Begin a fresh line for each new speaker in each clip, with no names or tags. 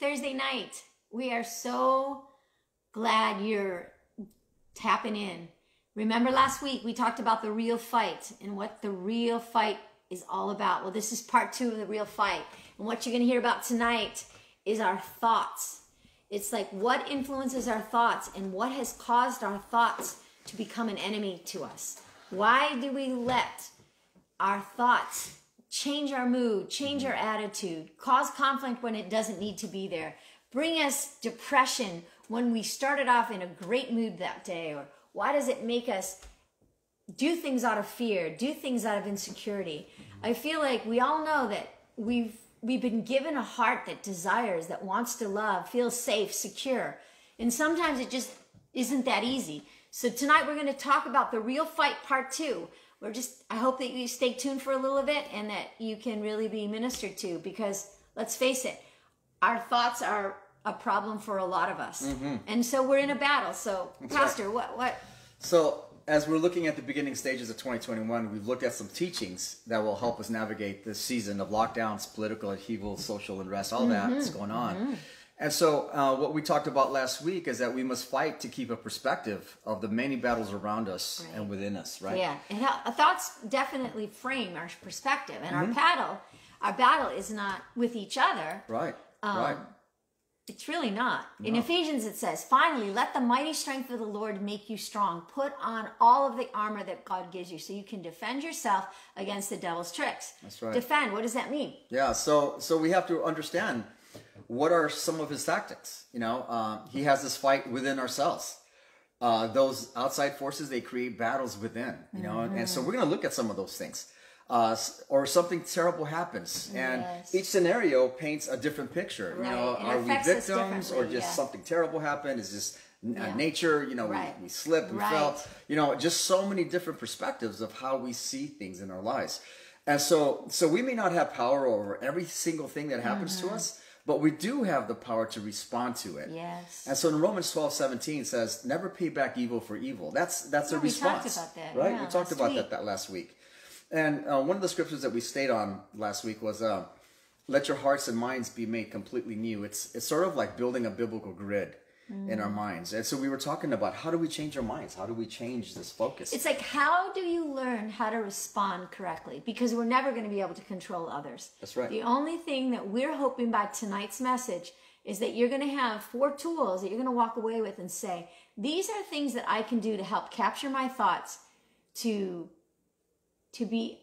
Thursday night. We are so glad you're tapping in. Remember last week we talked about the real fight and what the real fight is all about. Well, this is part two of the real fight. And what you're going to hear about tonight is our thoughts. It's like what influences our thoughts and what has caused our thoughts to become an enemy to us. Why do we let our thoughts change our mood, change mm-hmm. our attitude, cause conflict when it doesn't need to be there, bring us depression when we started off in a great mood that day, or why does it make us do things out of fear, do things out of insecurity? Mm-hmm. I feel like we all know that we've we've been given a heart that desires, that wants to love, feels safe, secure. And sometimes it just isn't that easy. So tonight we're going to talk about the real fight part 2 we're just i hope that you stay tuned for a little bit and that you can really be ministered to because let's face it our thoughts are a problem for a lot of us mm-hmm. and so we're in a battle so That's pastor right. what what
so as we're looking at the beginning stages of 2021 we've looked at some teachings that will help us navigate this season of lockdowns political upheaval social unrest all mm-hmm. that's going on mm-hmm. And so, uh, what we talked about last week is that we must fight to keep a perspective of the many battles around us right. and within us, right?
Yeah, and thoughts definitely frame our perspective, and mm-hmm. our battle, our battle is not with each other,
right? Um, right.
It's really not. No. In Ephesians, it says, "Finally, let the mighty strength of the Lord make you strong. Put on all of the armor that God gives you, so you can defend yourself against the devil's tricks."
That's right.
Defend. What does that mean?
Yeah. So, so we have to understand what are some of his tactics? You know, uh, he has this fight within ourselves. Uh, those outside forces they create battles within. You know, mm-hmm. and so we're going to look at some of those things. Uh, or something terrible happens, and yes. each scenario paints a different picture. Right. You know, are we victims or just yeah. something terrible happened? Is this uh, yeah. nature? You know, right. we, we slipped, we right. fell. You know, just so many different perspectives of how we see things in our lives. And so, so we may not have power over every single thing that happens mm-hmm. to us, but we do have the power to respond to it.
Yes.
And so in Romans 12, 17 says, never pay back evil for evil. That's that's yeah, a response. We talked about that. Right? Yeah, we talked about that, that last week. And uh, one of the scriptures that we stayed on last week was, uh, let your hearts and minds be made completely new. It's, it's sort of like building a biblical grid mm. in our minds. And so we were talking about how do we change our minds? How do we change this focus?
It's like, how do you learn how to respond correctly? Because we're never going to be able to control others.
That's right.
The only thing that we're hoping by tonight's message is that you're going to have four tools that you're going to walk away with and say, these are things that I can do to help capture my thoughts to to be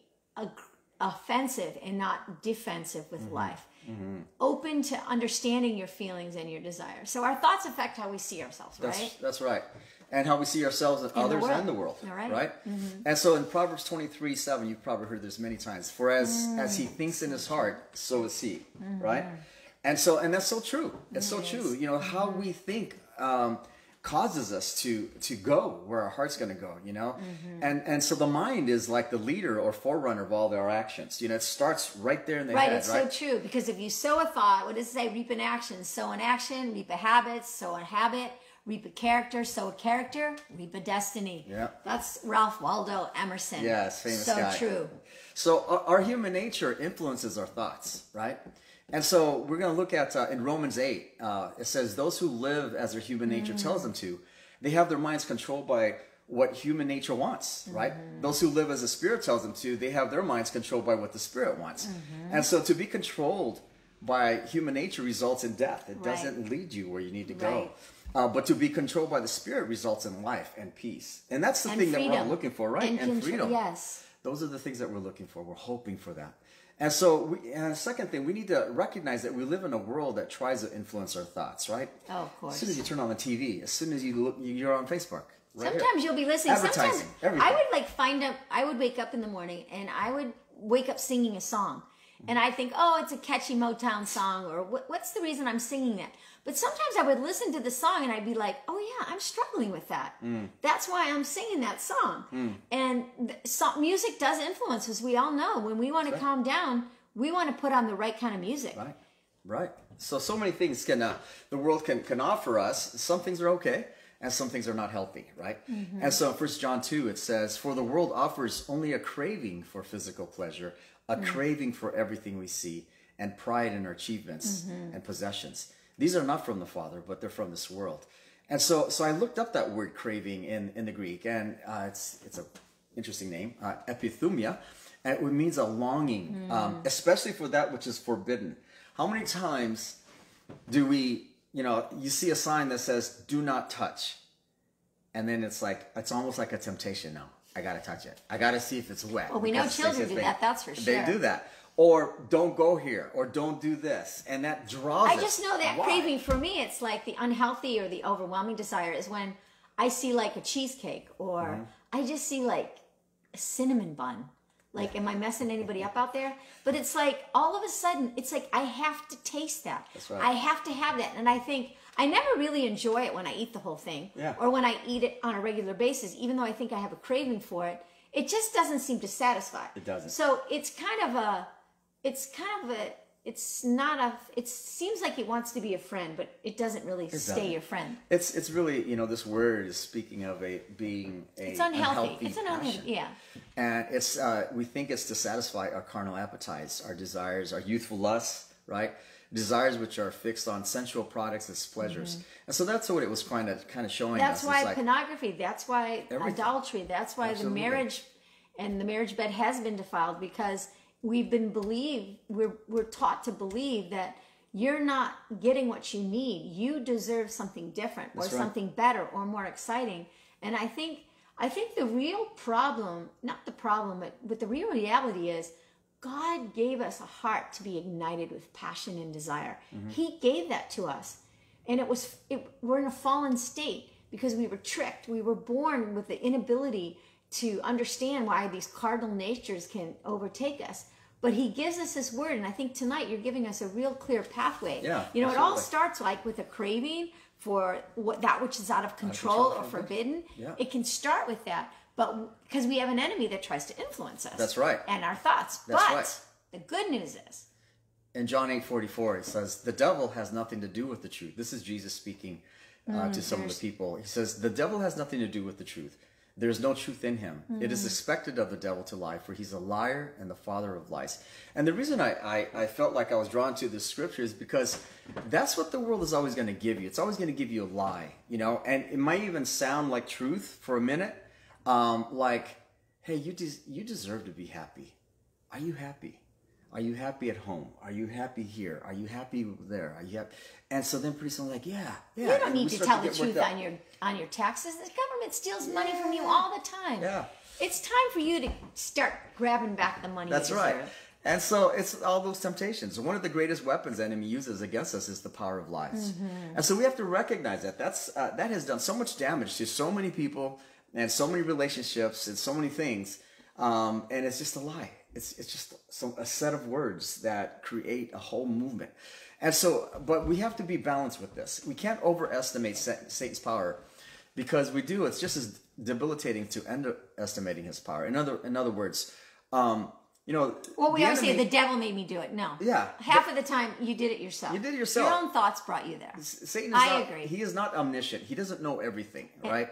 offensive and not defensive with mm-hmm. life mm-hmm. open to understanding your feelings and your desires. So our thoughts affect how we see ourselves,
right?
That's,
that's right. And how we see ourselves and in others the and the world. Right. right? Mm-hmm. And so in Proverbs 23 7, you've probably heard this many times. For as, mm. as he thinks in his heart, so is he. Mm-hmm. Right? And so, and that's so true. It's so true. You know, how mm-hmm. we think. Um, causes us to to go where our heart's going to go you know? Mm-hmm. and and so the mind is like the leader or forerunner of all our actions. You know it starts right there in the
right,
head
it's right? it's so true because if you sow a thought what does it say? Reap an action. Sow an action reap a habit. Sow a habit reap a character. Sow a character reap a destiny.
Yeah.
That's ralph waldo emerson.
Yes famous
so
guy.
true.
So our, our human nature influences our thoughts right and so we're going to look at uh, in Romans 8, uh, it says, Those who live as their human nature mm. tells them to, they have their minds controlled by what human nature wants, right? Mm-hmm. Those who live as the Spirit tells them to, they have their minds controlled by what the Spirit wants. Mm-hmm. And so to be controlled by human nature results in death, it right. doesn't lead you where you need to go. Uh, but to be controlled by the Spirit results in life and peace. And that's the
and
thing
freedom.
that we're all looking for, right?
And,
and freedom.
Yes.
Those are the things that we're looking for. We're hoping for that. And so, we, and the second thing, we need to recognize that we live in a world that tries to influence our thoughts, right?
Oh, of course.
As soon as you turn on the TV, as soon as you look, you're on Facebook.
Right Sometimes
here.
you'll be listening. Sometimes everything. I would like find up. I would wake up in the morning and I would wake up singing a song, and I think, oh, it's a catchy Motown song, or what's the reason I'm singing that? But sometimes I would listen to the song and I'd be like, oh yeah, I'm struggling with that. Mm. That's why I'm singing that song. Mm. And so, music does influence, as we all know. When we want to calm down, we want to put on the right kind of music.
Right, right. So, so many things can, uh, the world can, can offer us. Some things are okay and some things are not healthy, right? Mm-hmm. And so in 1 John 2, it says, For the world offers only a craving for physical pleasure, a mm-hmm. craving for everything we see, and pride in our achievements mm-hmm. and possessions. These are not from the Father, but they're from this world. And so, so I looked up that word craving in, in the Greek, and uh, it's it's a interesting name, uh, epithumia, and it means a longing, um, especially for that which is forbidden. How many times do we, you know, you see a sign that says "Do not touch," and then it's like it's almost like a temptation. now. I gotta touch it. I gotta see if it's wet.
Well, we know children do
they-
that, that's for sure.
They do that, or don't go here, or don't do this, and that draws.
I
us.
just know that
Why?
craving for me, it's like the unhealthy or the overwhelming desire is when I see like a cheesecake or
Mm-hmm.
I just see like a cinnamon bun. Like, am I messing anybody up out there? But it's like all of a sudden, it's like I have to taste that.
That's right.
I have to have that. And I think I never really enjoy it when I eat the whole thing
Yeah.
or when I eat it on a regular basis, even though I think I have a craving for it. It just doesn't seem to satisfy.
It doesn't.
So it's kind of a, it's kind of a, it's not a, it seems like it wants to be a friend, but it doesn't really stay
doesn't.
your friend.
It's it's really you know this word is speaking of a being a
It's unhealthy. it's an unhealthy, yeah.
and it's uh, we think it's to satisfy our carnal appetites, our desires, our youthful lusts, right? Desires which are fixed on sensual products as pleasures, mm-hmm. and so that's what it was kind of kind of showing.
That's
us.
why
like,
pornography, that's why
Everything.
adultery, that's why
Absolutely.
the marriage and the marriage bed has been defiled because we've been believed, we're, we're taught to believe that you're not getting what you need. You deserve something different or
right.
something better or more exciting. And I think, I think the real problem, not the problem, but, but the real reality is God gave us a heart to be ignited with passion and desire. He gave that to us. And it was it, we're in a fallen state because we were tricked. We were born with the inability to understand why these cardinal natures can overtake us. But he gives us this word, and I think tonight you're giving us a real clear pathway.
Yeah,
you know, it all starts like with a craving for what that which is out of control
control,
or
forbidden.
forbidden.
Yeah.
It can start with that, but because we have an enemy that tries to influence us.
That's right.
And our thoughts.
That's
but
right.
the good news is
in John eight forty four, it says, The devil has nothing to do with the truth. This is Jesus speaking uh, to some of the people. He says, The devil has nothing to do with the truth. There's no truth in him. It is expected of the devil to lie, for he's a liar and the father of lies. And the reason I, I, I felt like I was drawn to this scripture is because that's what the world is always going to give you. It's always going to give you a lie, you know, and it might even sound like truth for a minute. Um, like, hey, you, des- you deserve to be happy. Are you happy? Are you happy at home? Are you happy here? Are you happy there? Are you happy? And so then pretty soon, like, yeah, yeah.
you don't need to tell the truth on your on your taxes. The government steals money from you all the time.
Yeah.
It's time for you to start grabbing back the money.
That's right. And so it's all those temptations. One of the greatest weapons the enemy uses against us is the power of lies.
Mm-hmm.
And so we have to recognize that. That's uh, that has done so much damage to so many people and so many relationships and so many things. Um, and it's just a lie. It's it's just some, a set of words that create a whole movement. And so, but we have to be balanced with this. We can't overestimate Satan's power because we do. It's just as debilitating to underestimating his power. In other in other words, um, you know,
Well, we
the
always say the devil made me do it. No.
Yeah.
Half of the time you did it yourself.
You did it yourself.
Your own thoughts brought you there.
Satan is
I
not,
agree.
He is not omniscient. He doesn't know everything, right?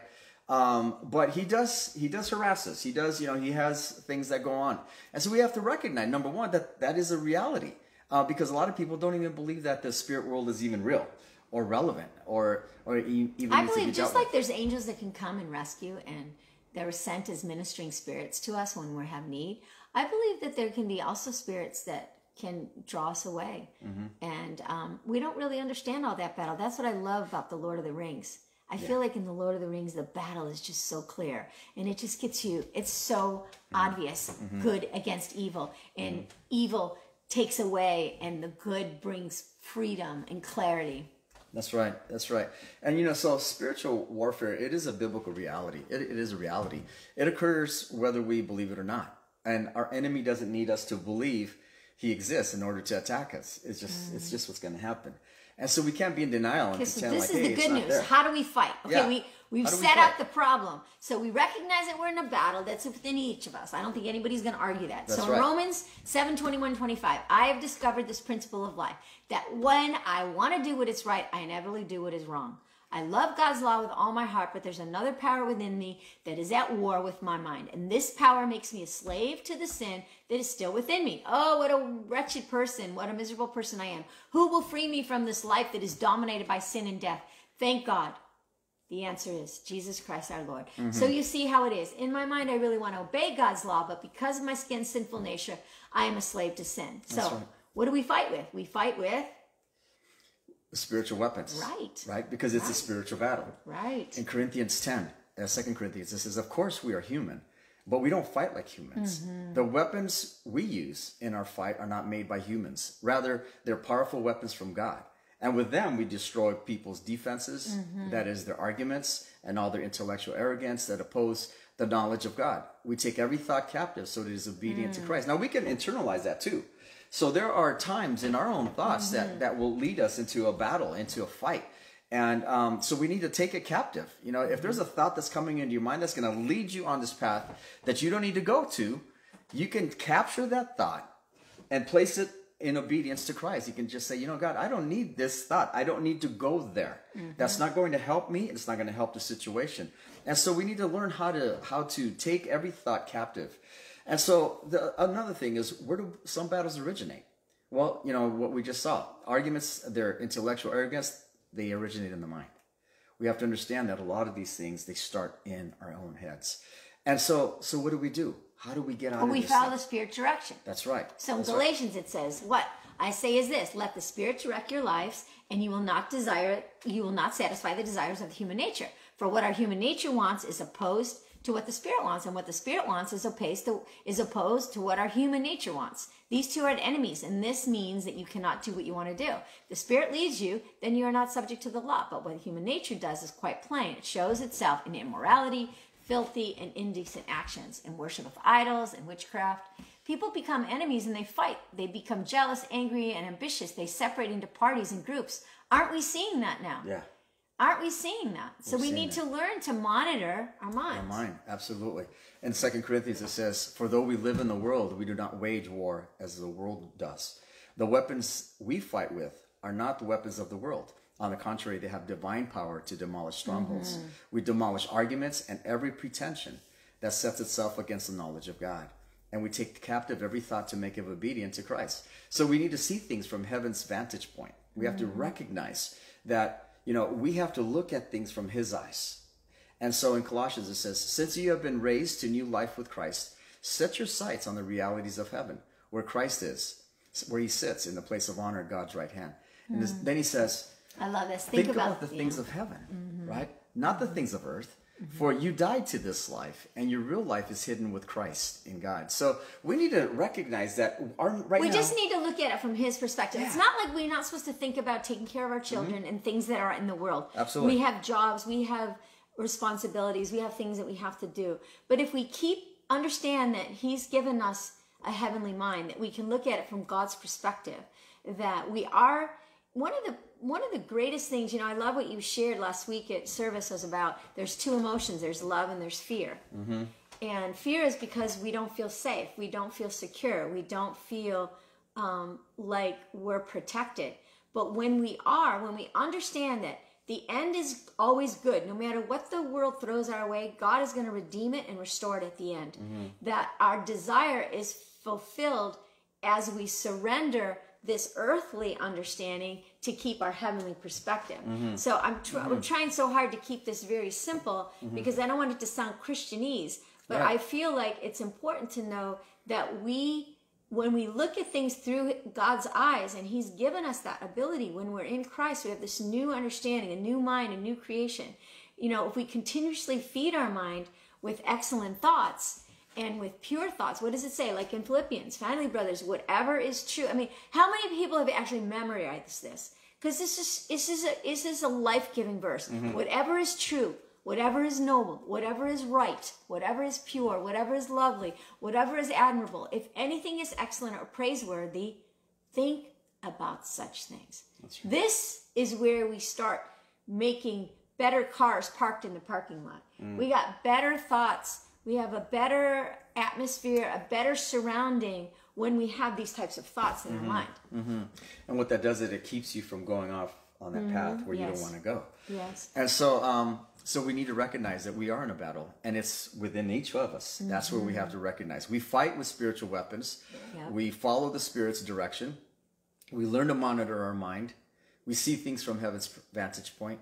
Um, but he does. He does harass us. He does. You know, he has things that go on, and so we have to recognize number one that that is a reality, uh, because a lot of people don't even believe that the spirit world is even real or relevant or or even
I believe
be
just like
with.
there's angels that can come and rescue and they're sent as ministering spirits to us when we have need. I believe that there can be also spirits that can draw us away.
Mm-hmm.
And um, we don't really understand all that battle. That's what I love about the Lord of the Rings. I feel like in the Lord of the Rings, the battle is just so clear and it just gets you, it's so
Mm-hmm.
obvious mm-hmm. good against evil, and mm-hmm. evil takes away, and the good brings freedom and clarity.
That's right. That's right. And you know, so spiritual warfare, it is a biblical reality. It, it is a reality. It occurs whether we believe it or not. And our enemy doesn't need us to believe he exists in order to attack us. It's just, it's mm. just what's going to happen. And so we can't be in denial and
Okay, so this
like,
is
hey,
the good news.
there.
How do we fight? Okay,
Yeah.
we we've
we
set
fight?
up the problem. So we recognize that we're in a battle that's within each of us. I don't think anybody's going to argue that.
That's
so in
right.
Romans 7, 21, 25, I have discovered this principle of life that when I want to do what is right, I inevitably do what is wrong. I love God's law with all my heart, but there's another power within me that is at war with my mind. And this power makes me a slave to the sin that is still within me. Oh, what a wretched person, what a miserable person I am. Who will free me from this life that is dominated by sin and death? Thank God. The answer is Jesus Christ our Lord. Mm-hmm. So you see how it is. In my mind, I really want to obey God's law, but because of my skin sinful nature, I am a slave to sin. So right. what do we fight with? We fight with
spiritual weapons.
Right.
Right? Because it's
right.
a spiritual battle.
Right.
In Corinthians 10, uh, 2 Corinthians, it says, Of course we are human, but we don't fight like humans. Mm-hmm. The weapons we use in our fight are not made by humans. Rather, they're powerful weapons from God. And with them, we destroy people's defenses, mm-hmm. that is, their arguments and all their intellectual arrogance that oppose the knowledge of God. We take every thought captive so that it is obedient mm. to Christ. Now, we can internalize that too. So there are times in our own thoughts mm-hmm. that, that will lead us into a battle, into a fight. And um, so we need to take it captive. You know, if there's a thought that's coming into your mind that's going to lead you on this path that you don't need to go to, you can capture that thought and place it in obedience to Christ. You can just say, you know, God, I don't need this thought. I don't need to go there. Mm-hmm. That's not going to help me. It's not going to help the situation. And so we need to learn how to how to take every thought captive and so the, another thing is, where do some battles originate? Well, you know what we just saw: arguments, their intellectual arrogance, they originate in the mind. We have to understand that a lot of these things they start in our own heads. And so, so what do we do? How do we get out well,
of
we
this? We follow the Spirit direction.
That's right.
So
That's
in Galatians right. it says, "What I say is this: Let the Spirit direct your lives, and you will not desire, you will not satisfy the desires of the human nature. For what our human nature wants is opposed to what the spirit wants and what the spirit wants is opposed to is opposed to what our human nature wants. These two are enemies and this means that you cannot do what you want to do. The spirit leads you then you are not subject to the law. But what human nature does is quite plain. It shows itself in immorality filthy and indecent actions and worship of idols and witchcraft. People become enemies and they fight. They become jealous angry and ambitious. They separate into parties and groups. Aren't we seeing that now?
Yeah
Aren't we seeing that? So We're we need to learn to monitor our minds.
Our mind, absolutely. In Second Corinthians, it says, For though we live in the world, we do not wage war as the world does. The weapons we fight with are not the weapons of the world. On the contrary, they have divine power to demolish strongholds. Mm-hmm. We demolish arguments and every pretension that sets itself against the knowledge of God. And we take captive every thought to make it obedient to Christ. So we need to see things from heaven's vantage point. We have mm-hmm. to recognize that you know, we have to look at things from his eyes. And so in Colossians it says, Since you have been raised to new life with Christ, set your sights on the realities of heaven, where Christ is, where he sits in the place of honor at God's right hand. And this, then he says,
I love this. Think,
think about, about, the things of heaven, mm-hmm. right? Not the things of earth. Mm-hmm. For you died to this life, and your real life is hidden with Christ in God. So we need to recognize that our right
We
now,
just need to look at it from His perspective. Yeah. It's not like we're not supposed to think about taking care of our children mm-hmm. and things that are in the world.
Absolutely,
we have jobs, we have responsibilities, we have things that we have to do. But if we keep understand that He's given us a heavenly mind, that we can look at it from God's perspective, that we are one of the one of the greatest things, you know, I love what you shared last week at service was about there's two emotions there's love and there's fear. Mm-hmm. And fear is because we don't feel safe, we don't feel secure, we don't feel um, like we're protected. But when we are, when we understand that the end is always good, no matter what the world throws our way, God is going to redeem it and restore it at the end. Mm-hmm. That our desire is fulfilled as we surrender this earthly understanding to keep our heavenly perspective. Mm-hmm. So I'm tr- mm-hmm. we're trying so hard to keep this very simple mm-hmm. because I don't want it to sound Christianese, but I feel like it's important to know that we when we look at things through God's eyes and he's given us that ability when we're in Christ we have this new understanding, a new mind, a new creation. You know, if we continuously feed our mind with excellent thoughts, and with pure thoughts. What does it say? Like in Philippians, finally, brothers, whatever is true. I mean, how many people have actually memorized this? Because this is this is a this is a life giving verse. Mm-hmm. Whatever is true, whatever is noble, whatever is right, whatever is pure, whatever is lovely, whatever is admirable, if anything is excellent or praiseworthy, think about such things. Right. This is where we start making better cars parked in the parking lot. Mm. We got better thoughts we have a better atmosphere, a better surrounding when we have these types of thoughts in
mm-hmm.
our mind.
Mm-hmm. And what that does is it keeps you from going off on that path where you don't want to go.
Yes.
And so, um, so we need to recognize that we are in a battle, and it's within each of us. That's where we have to recognize. We fight with spiritual weapons.
Yep.
We follow the Spirit's direction. We learn to monitor our mind. We see things from heaven's vantage point.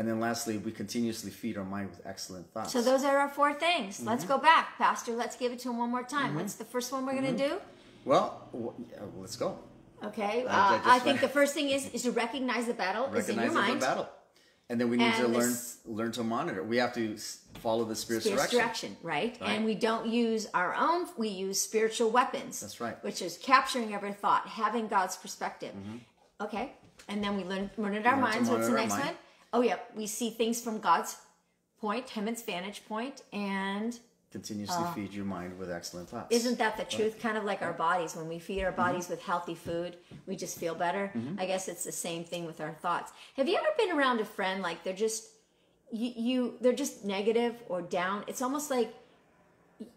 And then lastly, we continuously feed our mind with excellent thoughts.
So those are our four things.
Mm-hmm.
Let's go back, Pastor. Let's give it to him one more time. What's the first one we're going to do?
well, w- yeah, let's go.
Okay.
I- I
Uh,
just
I think the first thing is is to recognize the battle is in your mind.
battle. And then we need
And
to learn learn to monitor. We have to s- follow the Spirit's,
Spirit's
direction.
direction, right?
Right.
And we don't use our own. We use spiritual weapons.
That's right.
Which is capturing every thought, having God's perspective. Okay. And then we learn learn it our
Mm-hmm. Learn
minds. What's the next
mind.
one? Oh yeah, we see things from God's point, Heaven's vantage point, and
Continuously uh, feed your mind with excellent thoughts.
Uh, Isn't that the truth? Kind of like our bodies. When we feed our mm-hmm. bodies with healthy food, we just feel better. Mm-hmm. I guess it's the same thing with our thoughts. Have you ever been around a friend like they're just you, you they're just negative or down? It's almost like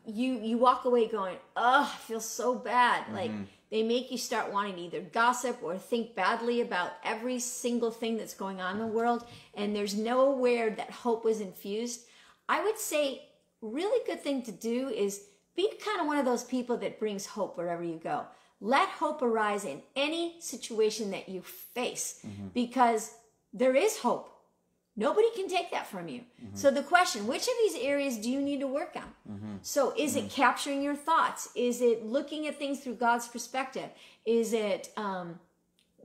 you you walk away going, "Oh, I feel so bad." Like mm-hmm. They make you start wanting to either gossip or think badly about every single thing that's going on in the world, and there's nowhere that hope was infused. I would say really good thing to do is be kind of one of those people that brings hope wherever you go. Let hope arise in any situation that you face mm-hmm. because there is hope. Nobody can take that from you. Mm-hmm. So the question, which of these areas do you need to work on? Mm-hmm. So is it mm-hmm. capturing your thoughts? Is it looking at things through God's perspective? Is it um,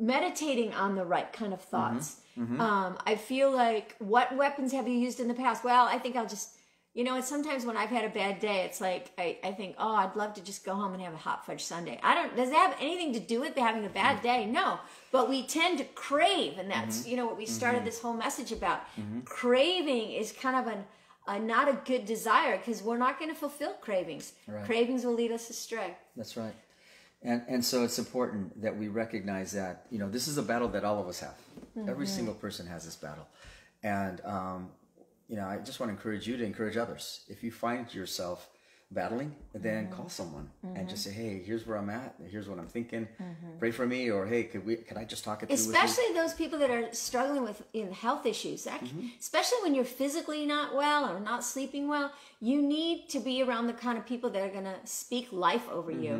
meditating on the right kind of thoughts? Um, I feel like what weapons have you used in the past? Well, I think I'll just, you know, it's sometimes when I've had a bad day, it's like I, I think, oh, I'd love to just go home and have a hot fudge sundae. I don't. Does that have anything to do with having a bad day? No, but we tend to crave, and that's you know what we started this whole message about. Craving is kind of an a, not a good desire because we're not going to fulfill cravings.
Right.
Cravings will lead us astray.
That's right. And and so it's important that we recognize that you know this is a battle that all of us have. Every
Mm-hmm.
single person has this battle, and um, you know I just want to encourage you to encourage others. If you find yourself battling, then
Mm-hmm.
call someone and just say, "Hey, here's where I'm at. Here's what I'm thinking. Pray for me." Or, "Hey, could we? Can I just talk it through with you?"
Mm-hmm. especially those people that are struggling with in health issues that, especially when you're physically not well or not sleeping well you need to be around the kind of people that are going to speak life over you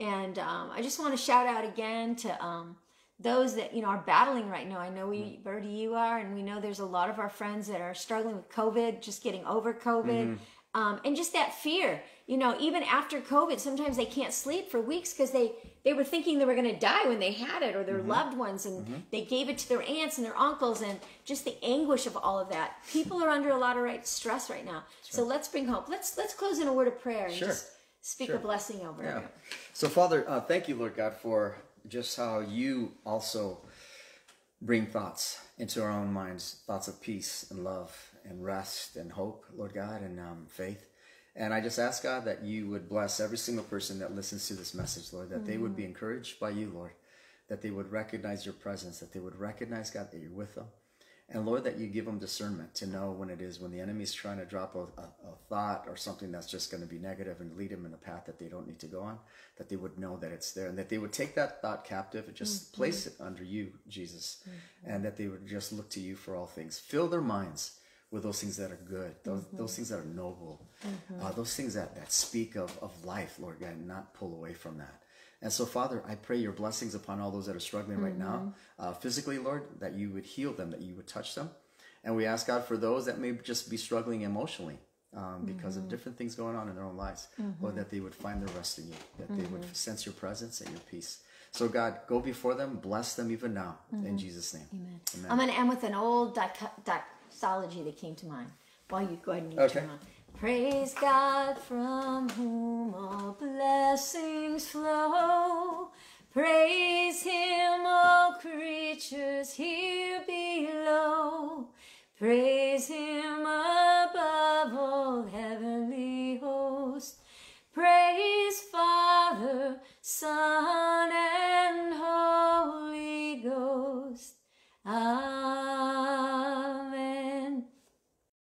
and um, i just want to shout out again to um, those that you know are battling right now. I know we birdie you are and we know there's a lot of our friends that are struggling with covid just getting over covid. Um, and just that fear you know even after covid sometimes they can't sleep for weeks because they they were thinking they were going to die when they had it or their loved ones and they gave it to their aunts and their uncles and just the anguish of all of that. People are under a lot of right stress right now. So let's bring hope. Let's let's close in a word of prayer and
Sure.
just speak
Sure.
a blessing over
Yeah.
you
So, Father, uh, thank you, Lord God, for just how you also bring thoughts into our own minds thoughts of peace and love and rest and hope, Lord God, and um, faith. And I just ask, God, that you would bless every single person that listens to this message, Lord, that they would be encouraged by you, Lord, that they would recognize your presence, that they would recognize, God, that you're with them. And Lord, that you give them discernment to know when it is, when the enemy's trying to drop a, a, a thought or something that's just going to be negative and lead them in a path that they don't need to go on, that they would know that it's there and that they would take that thought captive and just mm-hmm. place it under you, Jesus, mm-hmm. and that they would just look to you for all things. Fill their minds with those things that are good, those, mm-hmm. those things that are noble, uh, those things that, that speak of, of life, Lord God, and not pull away from that. And so, Father, I pray your blessings upon all those that are struggling right now, mm-hmm. uh, physically, Lord, that you would heal them, that you would touch them. And we ask God for those that may just be struggling emotionally um, because of mm-hmm. different things going on in their own lives, Lord, mm-hmm. that they would find their rest in you, that they would sense your presence and your peace. So, God, go before them, bless them even now, in Jesus' name. Amen.
i'm going to end with an old doxology that came to mind while you go ahead and you
Okay.
turn on Praise God from whom all blessings flow. Praise Him, all creatures here below. Praise Him above all heavenly hosts. Praise Father, Son,